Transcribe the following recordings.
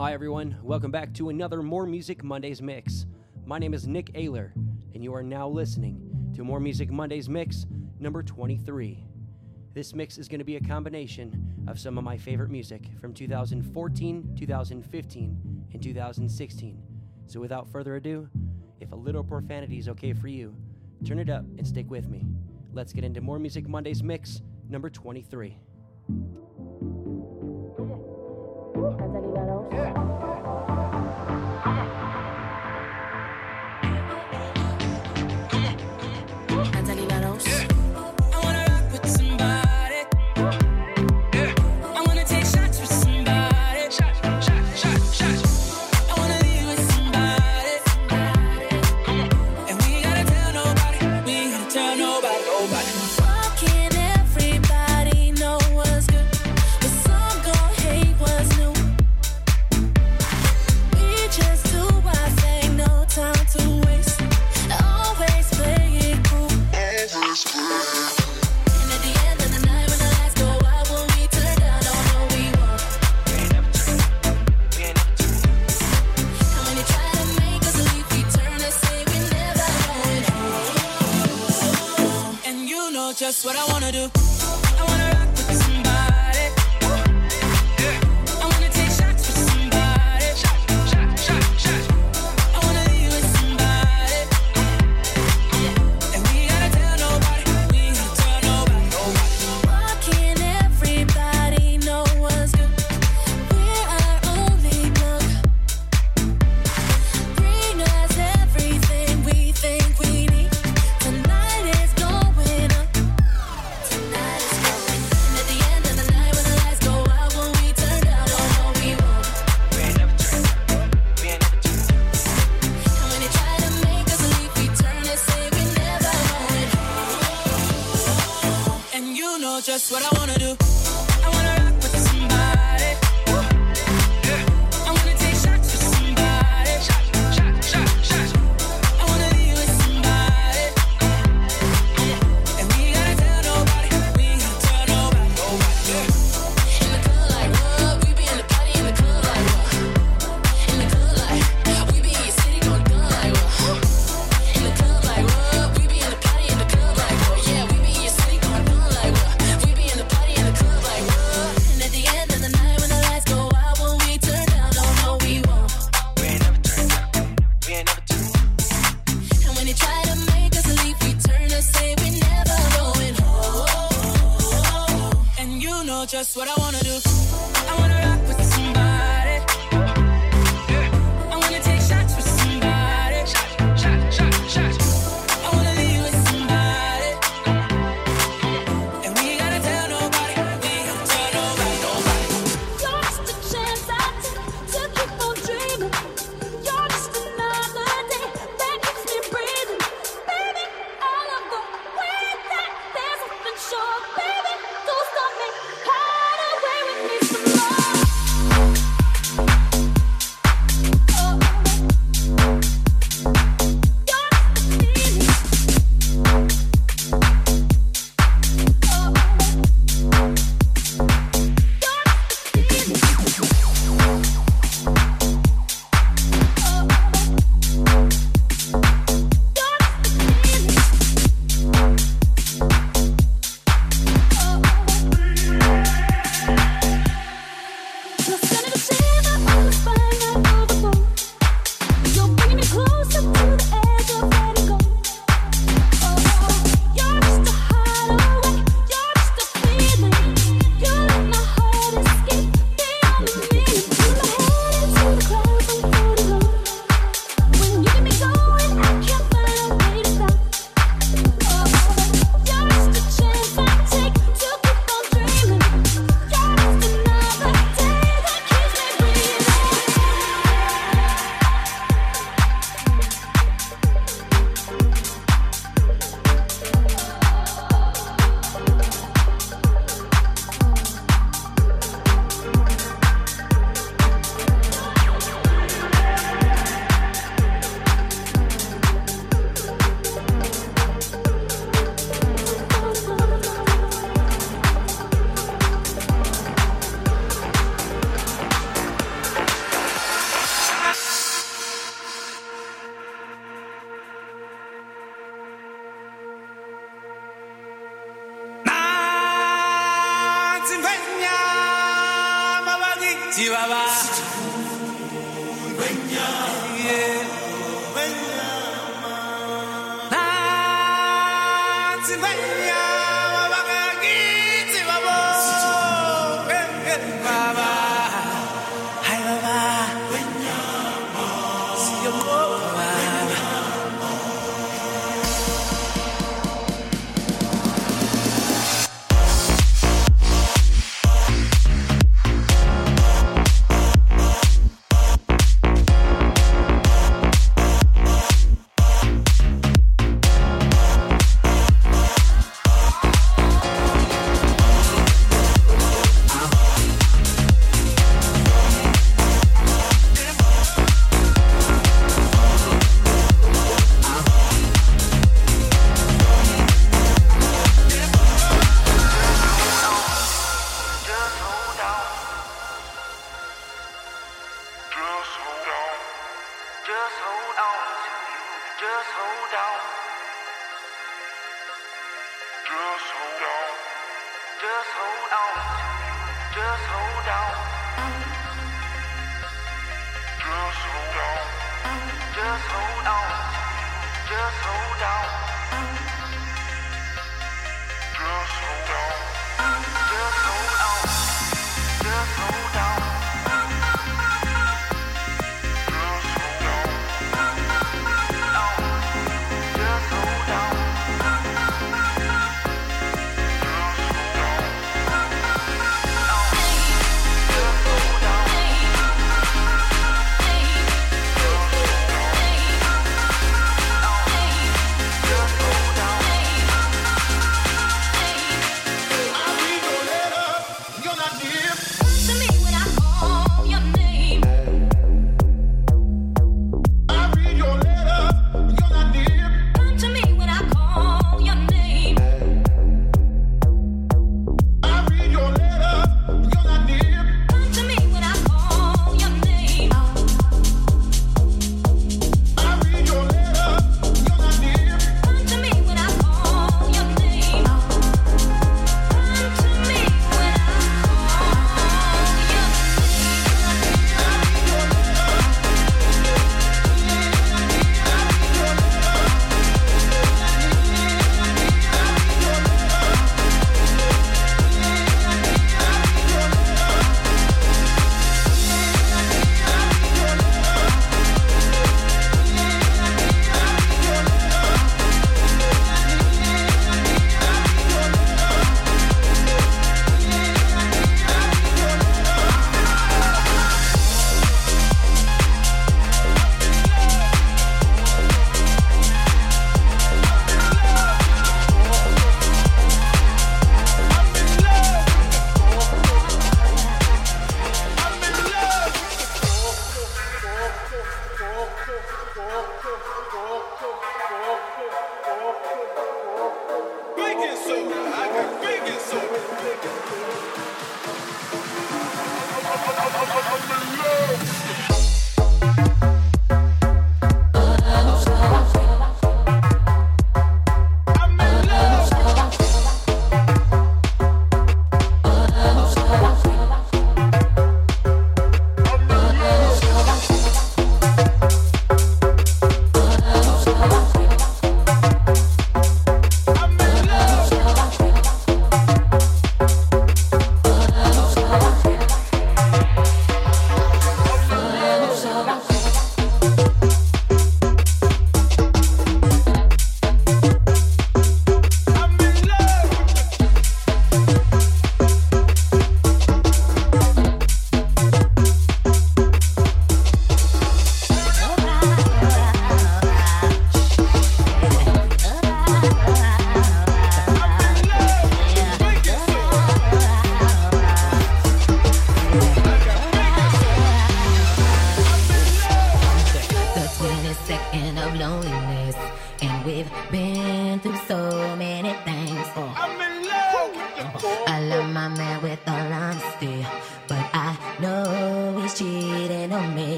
Hi, everyone. Welcome back to another More Music Mondays Mix. My name is Nick Ayler, and you are now listening to More Music Mondays Mix number 23. This mix is going to be a combination of some of my favorite music from 2014, 2015, and 2016. So, without further ado, if a little profanity is okay for you, turn it up and stick with me. Let's get into More Music Mondays Mix number 23.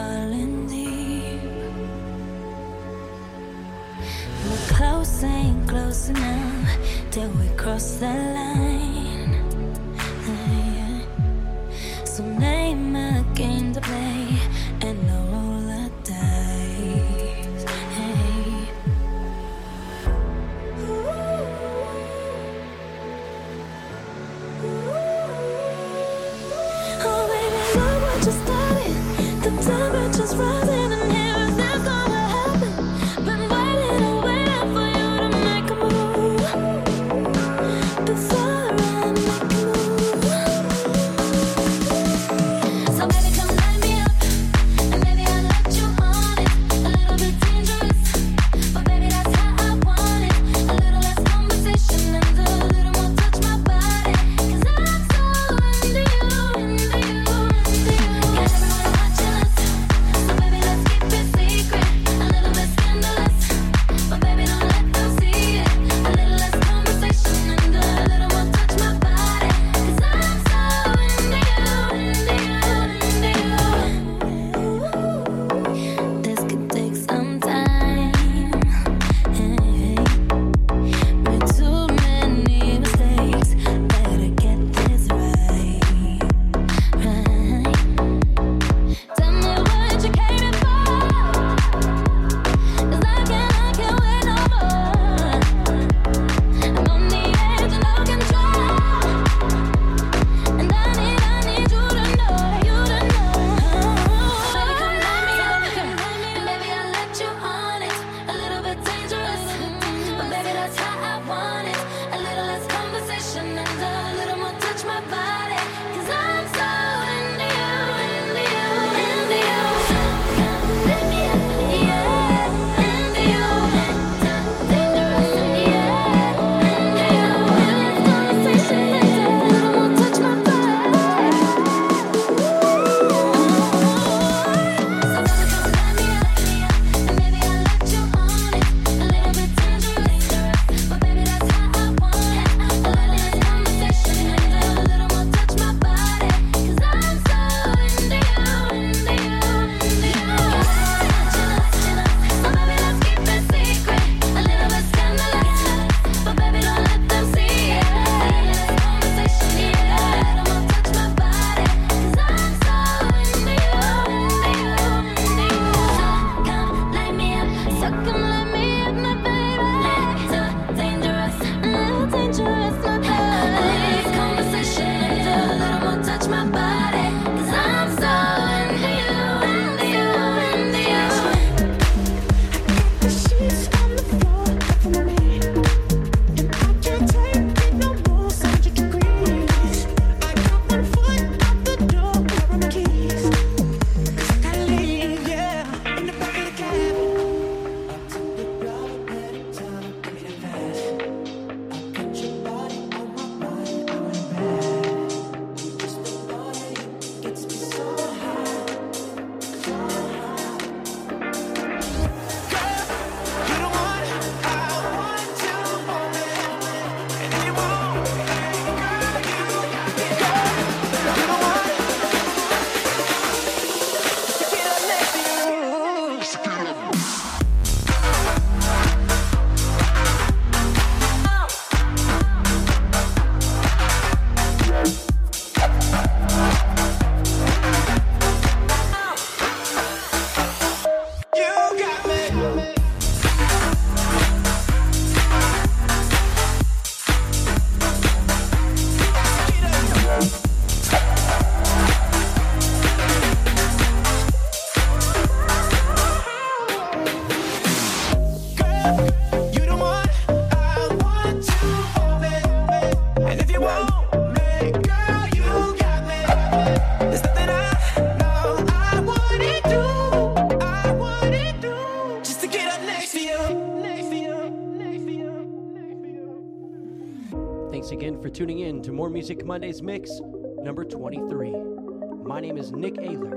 falling deep. We're close, ain't close enough till we cross that line. Yeah. So name again the place. welcome to More Music Monday's Mix, number 23. My name is Nick Ayler.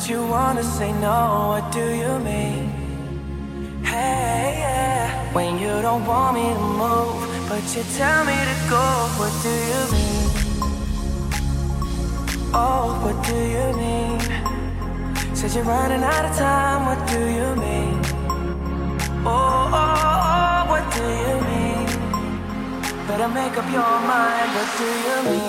Did you wanna say no? What do you mean? Hey, yeah. When you don't want me to move, but you tell me to go, what do you mean? Oh, what do you mean? Said you're running out of time, what do you mean? Oh, oh, oh, what do you mean? Better make up your mind, what do you mean?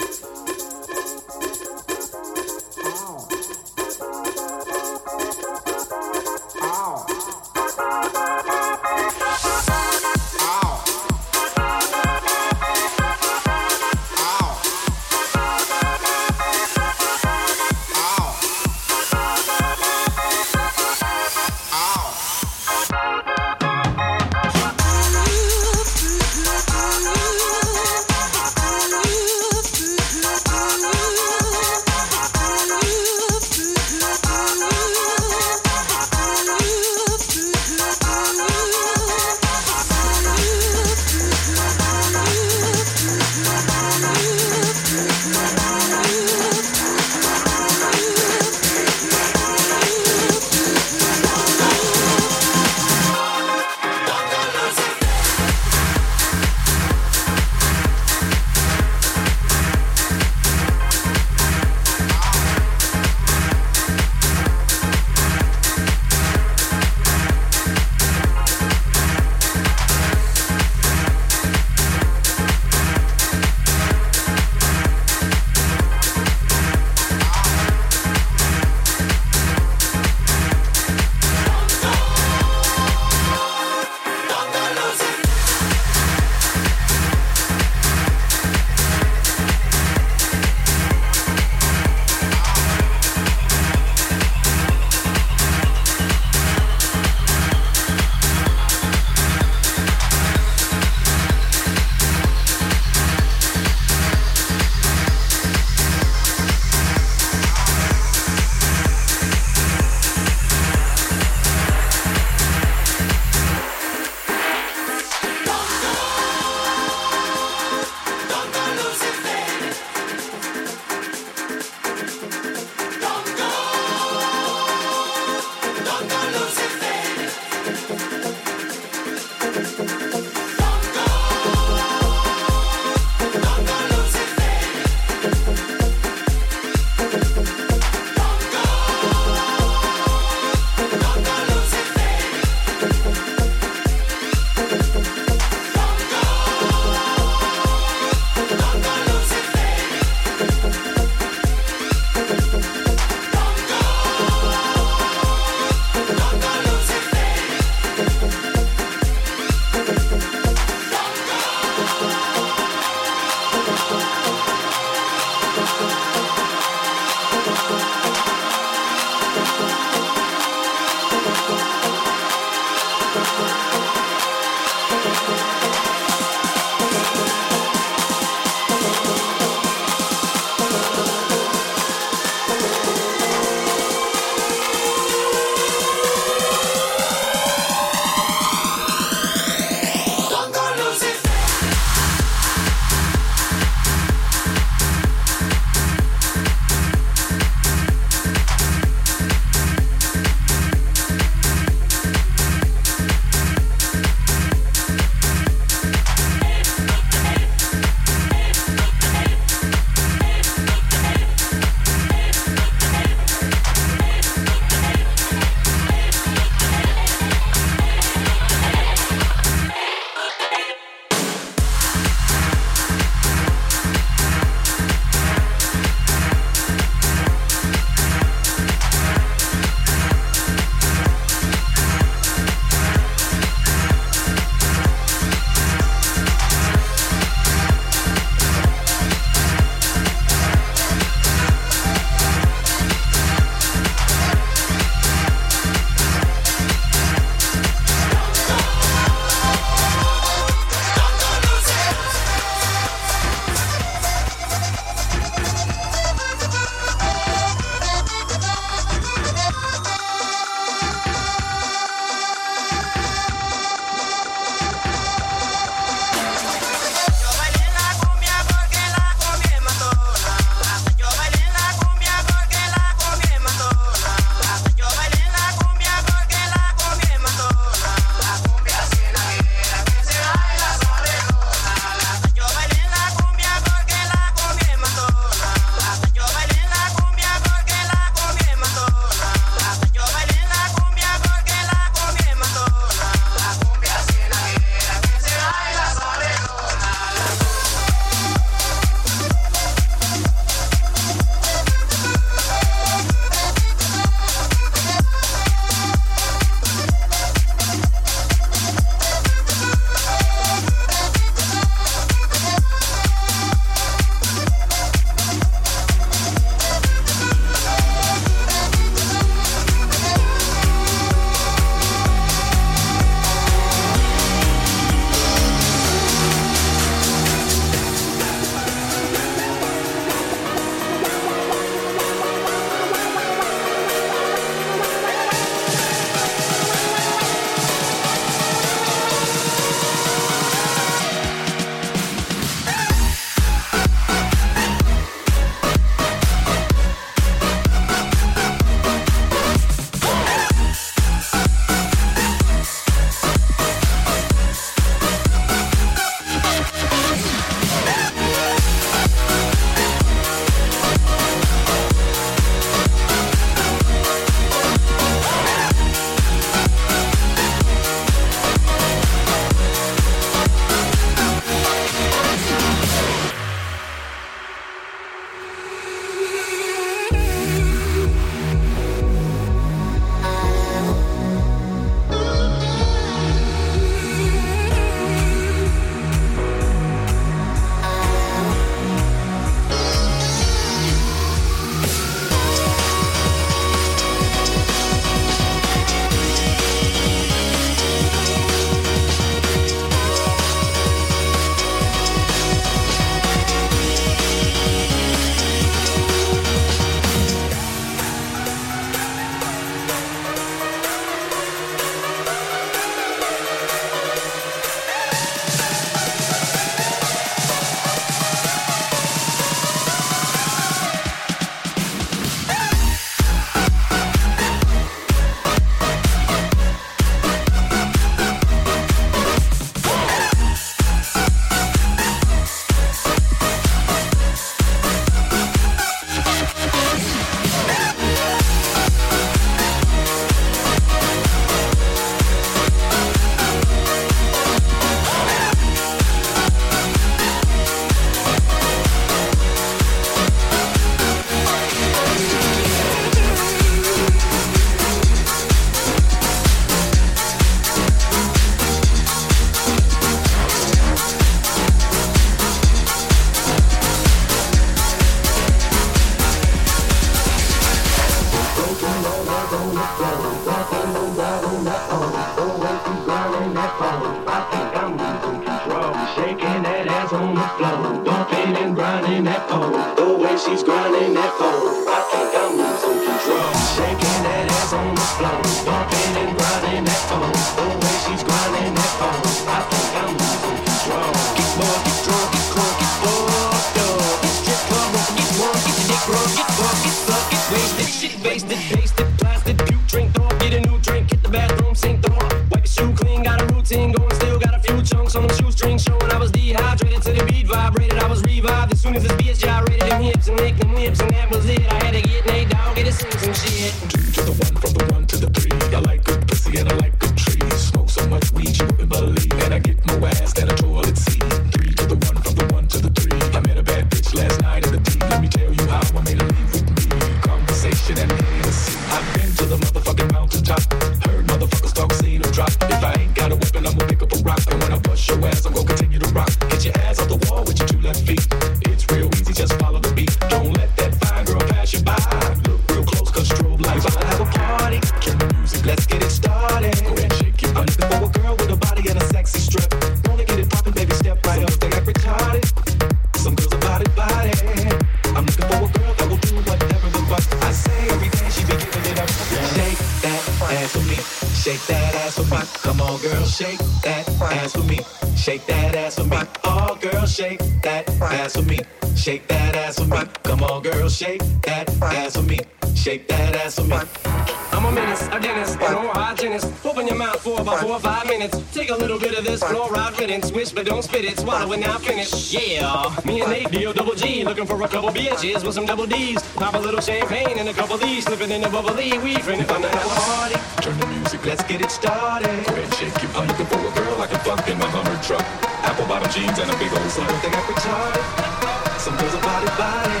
this floor out hitting. switch, but don't spit it. Swallow it, now finish. Yeah. Me and Nate, deal double G. Looking for a couple bitches with some double D's. Pop a little champagne and a couple D's. Slipping in a bubbly. We finna come to have party. Turn the music Let's get it started. Go ahead, shake it. I'm looking for a girl I a fuck in my Hummer truck. Apple bottom jeans and a big old slut. Think I'm retarded. Some girls are body body.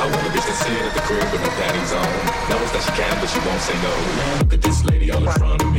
I want a bitch that's here at the crib with no panties on. Knows that she can, but she won't say no. Look at this lady all in front of me.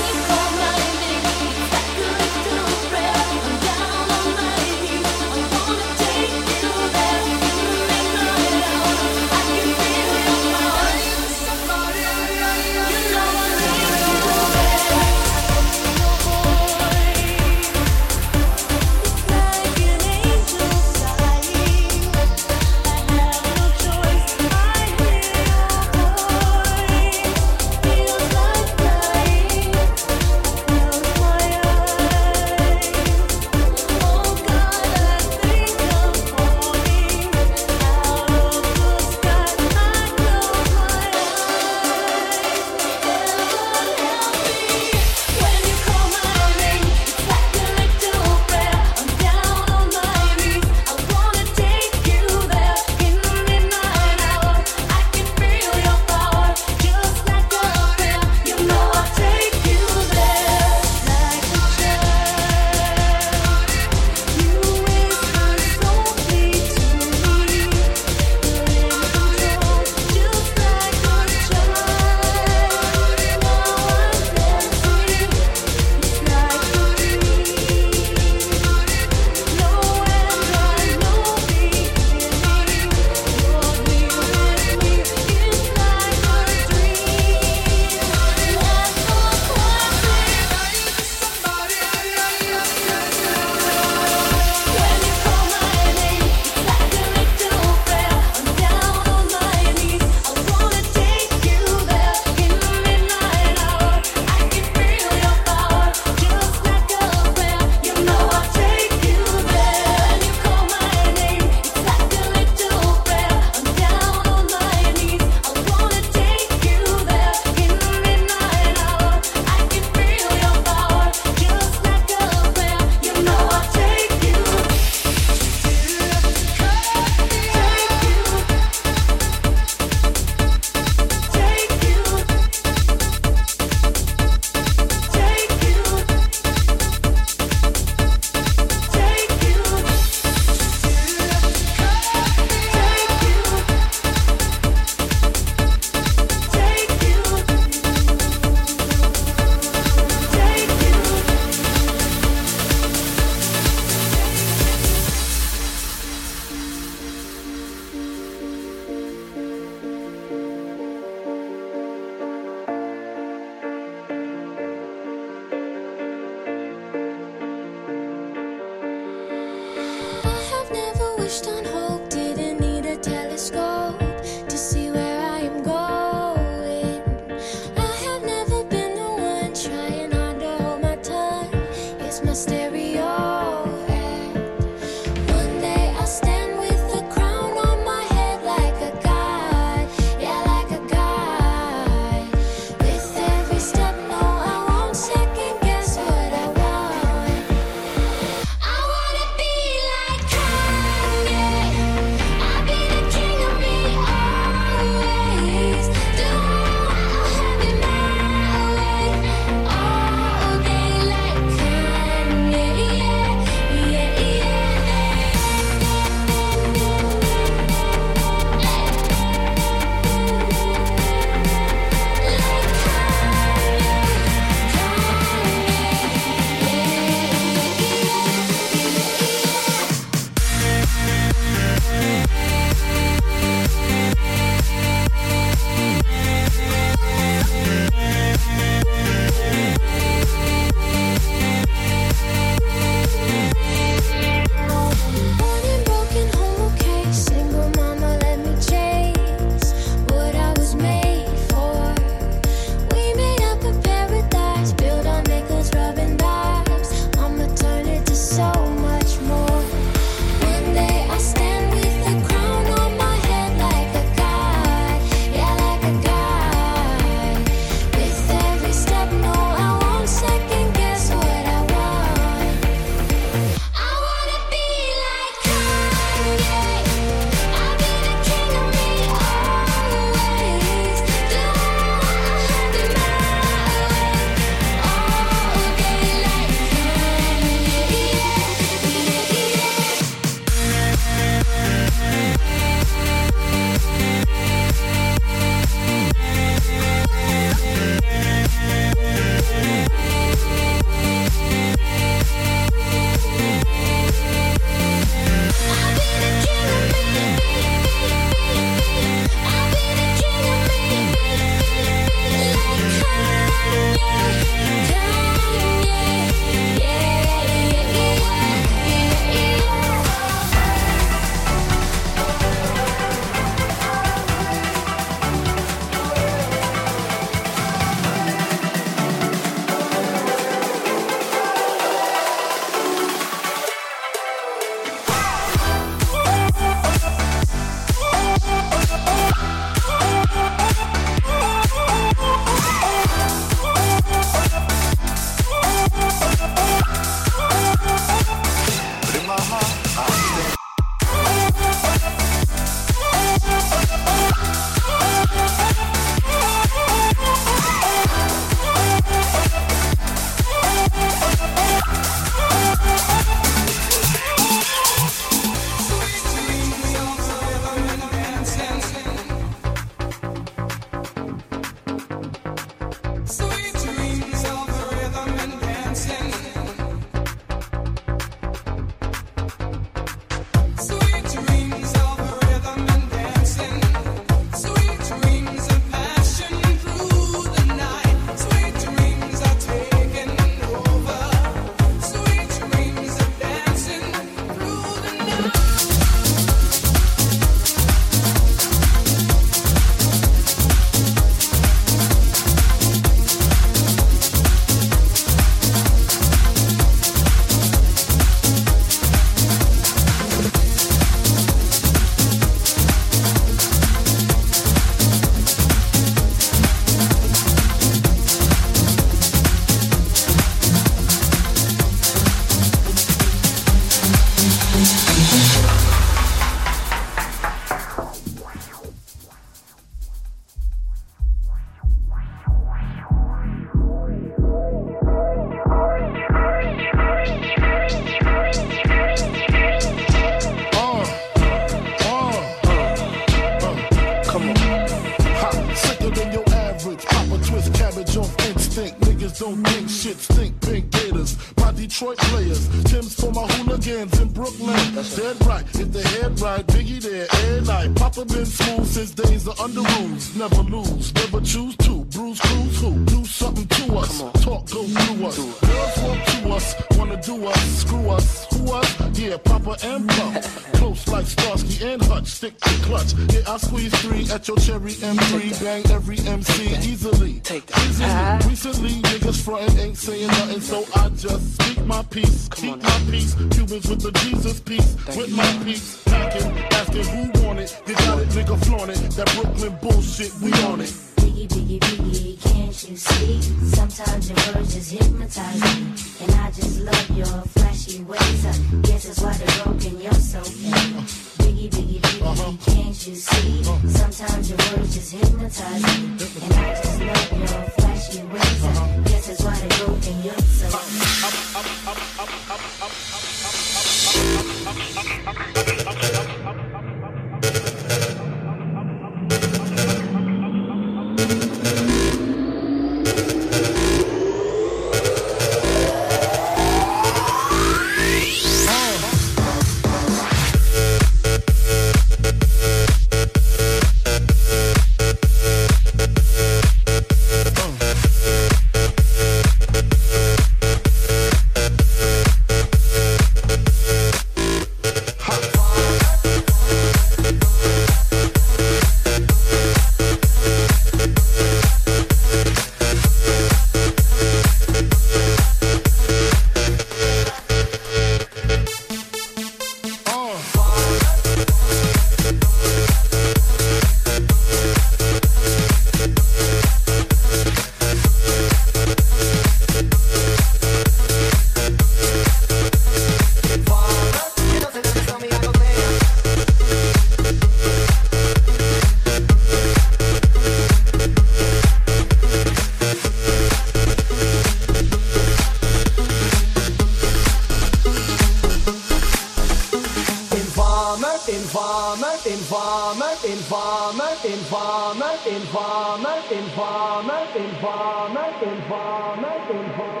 Informer, informer, informer, informer, informer, informer, informer, informer,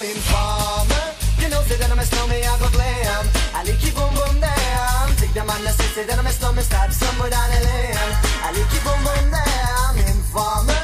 Informer, you know, say that I'm a snowman, I go glam. I like keep boom boom damn. Take the say, say that I'm a snowman, start somewhere down the lane. I like keep boom boom damn. Informer, you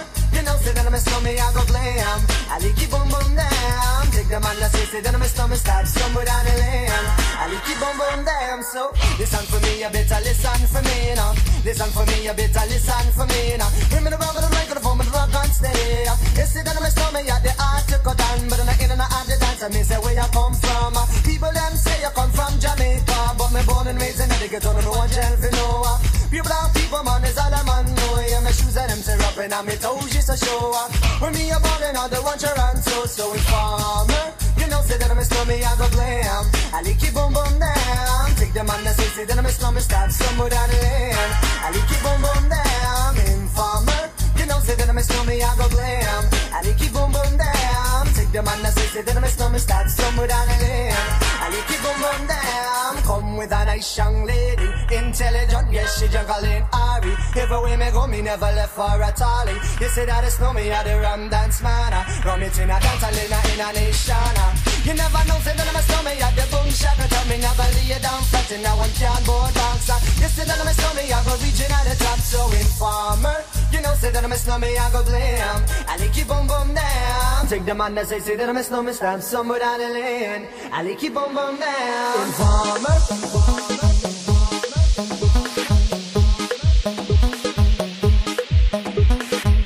say that I'm a snowman, I go glam. I like keep boom boom damn. Take them on the say, that I'm a snowman, start somewhere down the lane. I like keep boom boom damn. So listen for me, you better listen for me now. Listen for me, you better listen for me now. Bring me the rock the microphone, but the rock on steady. You see that I'm a snowman, yeah, the art to cut down, but I'm in and out the dance. I mean, say where you come from. People them say you come from Jamaica, but me born and raised in the ghetto, no one tell for no. Pure black people, man, is all man know. Yeah, my shoes and them tear up and my toes just a show. When me a ball and all the one you run so, so informer. You know, say that I'm a snowman, I go glam. I like it boom boom down. Take them on the say, say that I'm a snowman, start somewhere down the lane. I like it boom boom down. Informer. Know, say that I'm a snowman, I go glam. I like it boom boom down. Take them on the say, say that I'm a snowman, start somewhere down the lane. I like it boom boom down. Come with a nice young lady, intelligent, yes she juggling Ari. Everywhere me go, me never left for a tally. You say that it's no me, I the rum dance man. Ah. Rum it in a dance, I in a, in a nation. Ah. You never know, say that I'm a snowman, I the boom shaka. Tell me never lay you down flat in a one cardboard box. Ah. You say that I'm a snowman, I go reaching at the top, so informer. You know, say that I'm a snowman, I go blam. I like you boom boom down. Take the man that say, say that I'm a snowman, stand somewhere down the lane. I like you boom boom down. Informer.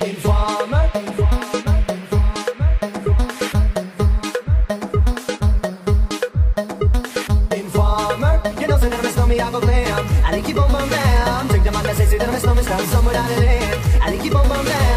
Informer. Informer. You know, say that I'm a snowman, I go blam. I boom boom down. Take the that say, say that I'm a snowman, stand somewhere down the lane on my man.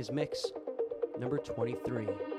Mondays mix number 23.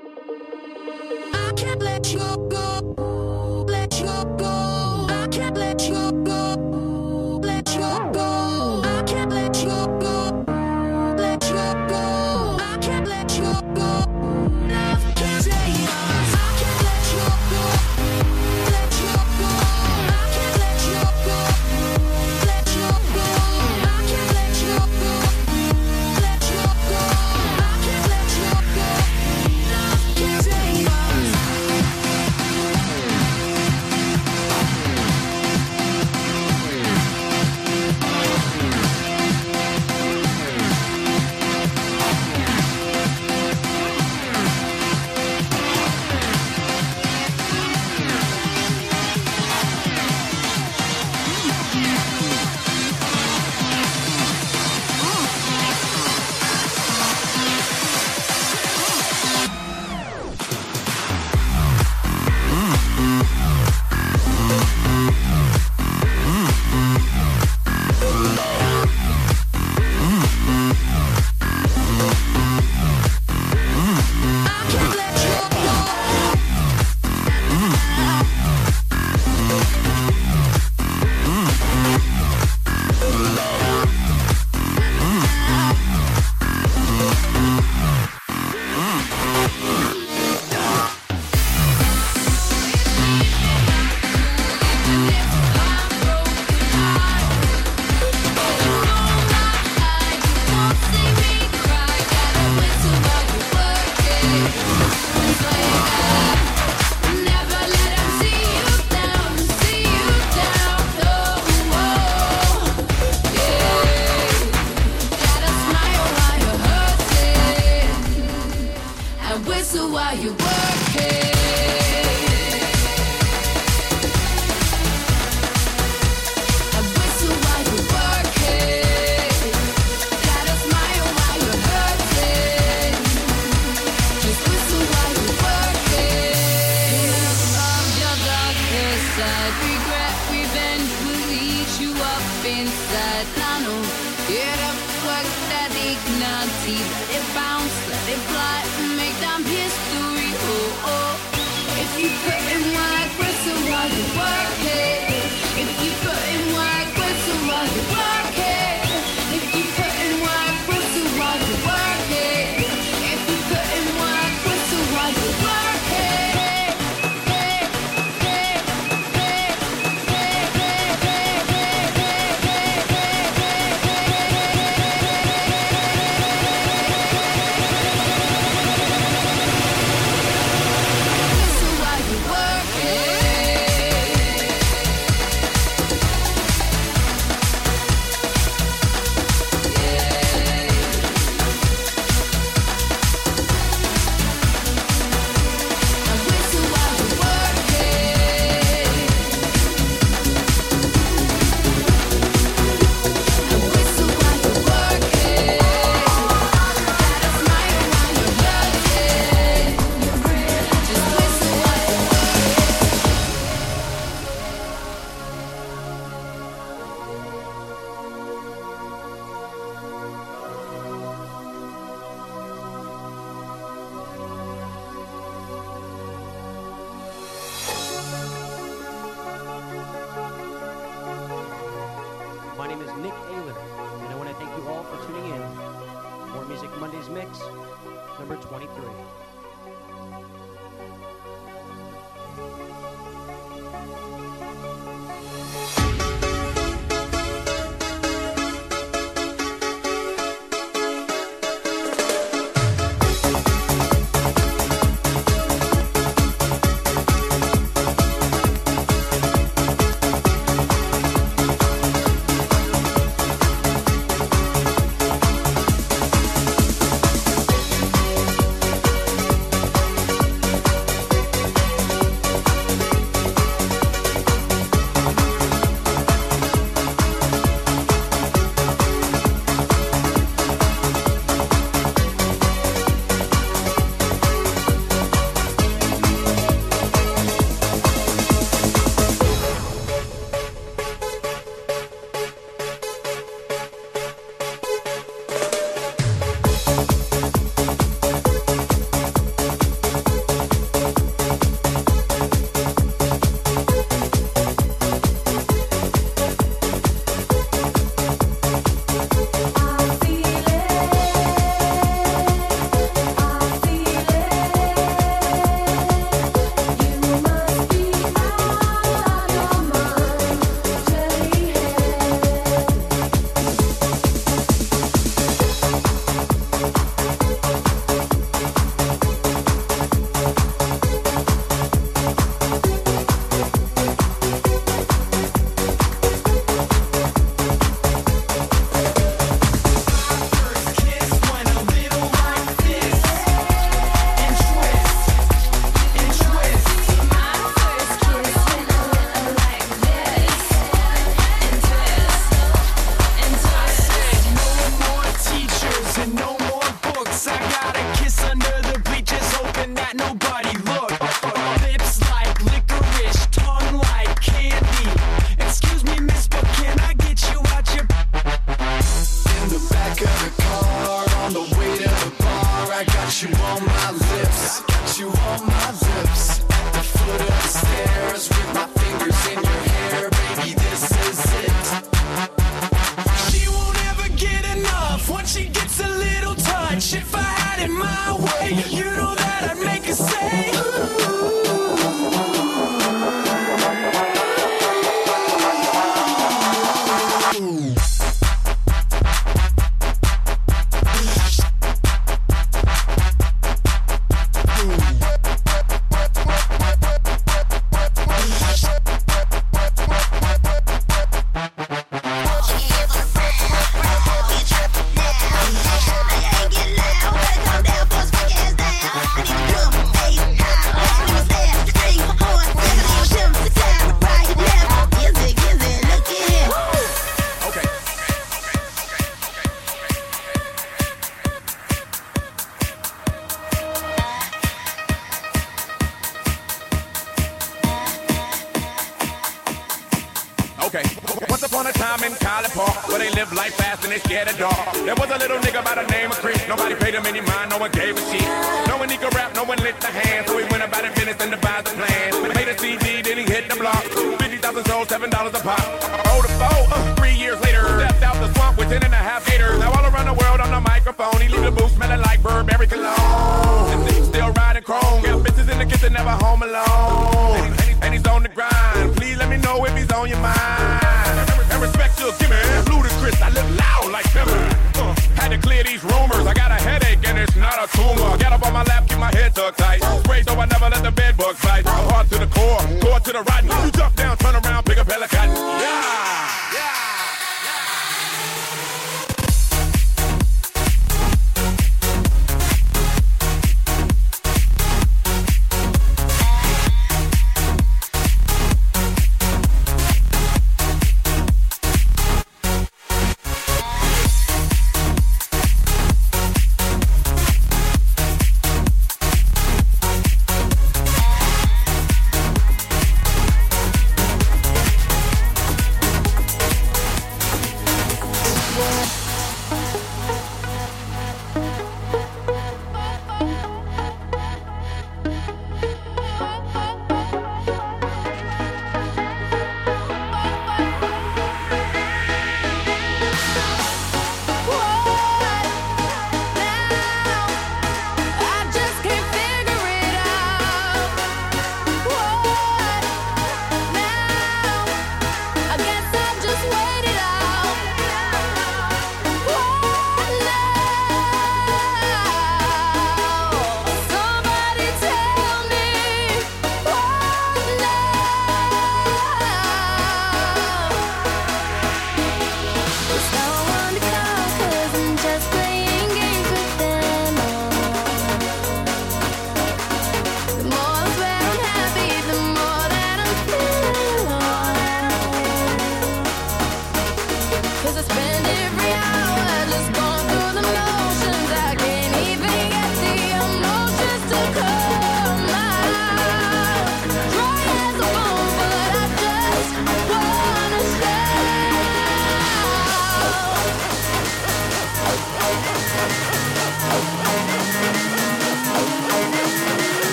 tumor. Got up on my lap, keep my head tucked tight. Pray though I never let the bed bite. I'm hard to the core, core to the rotten.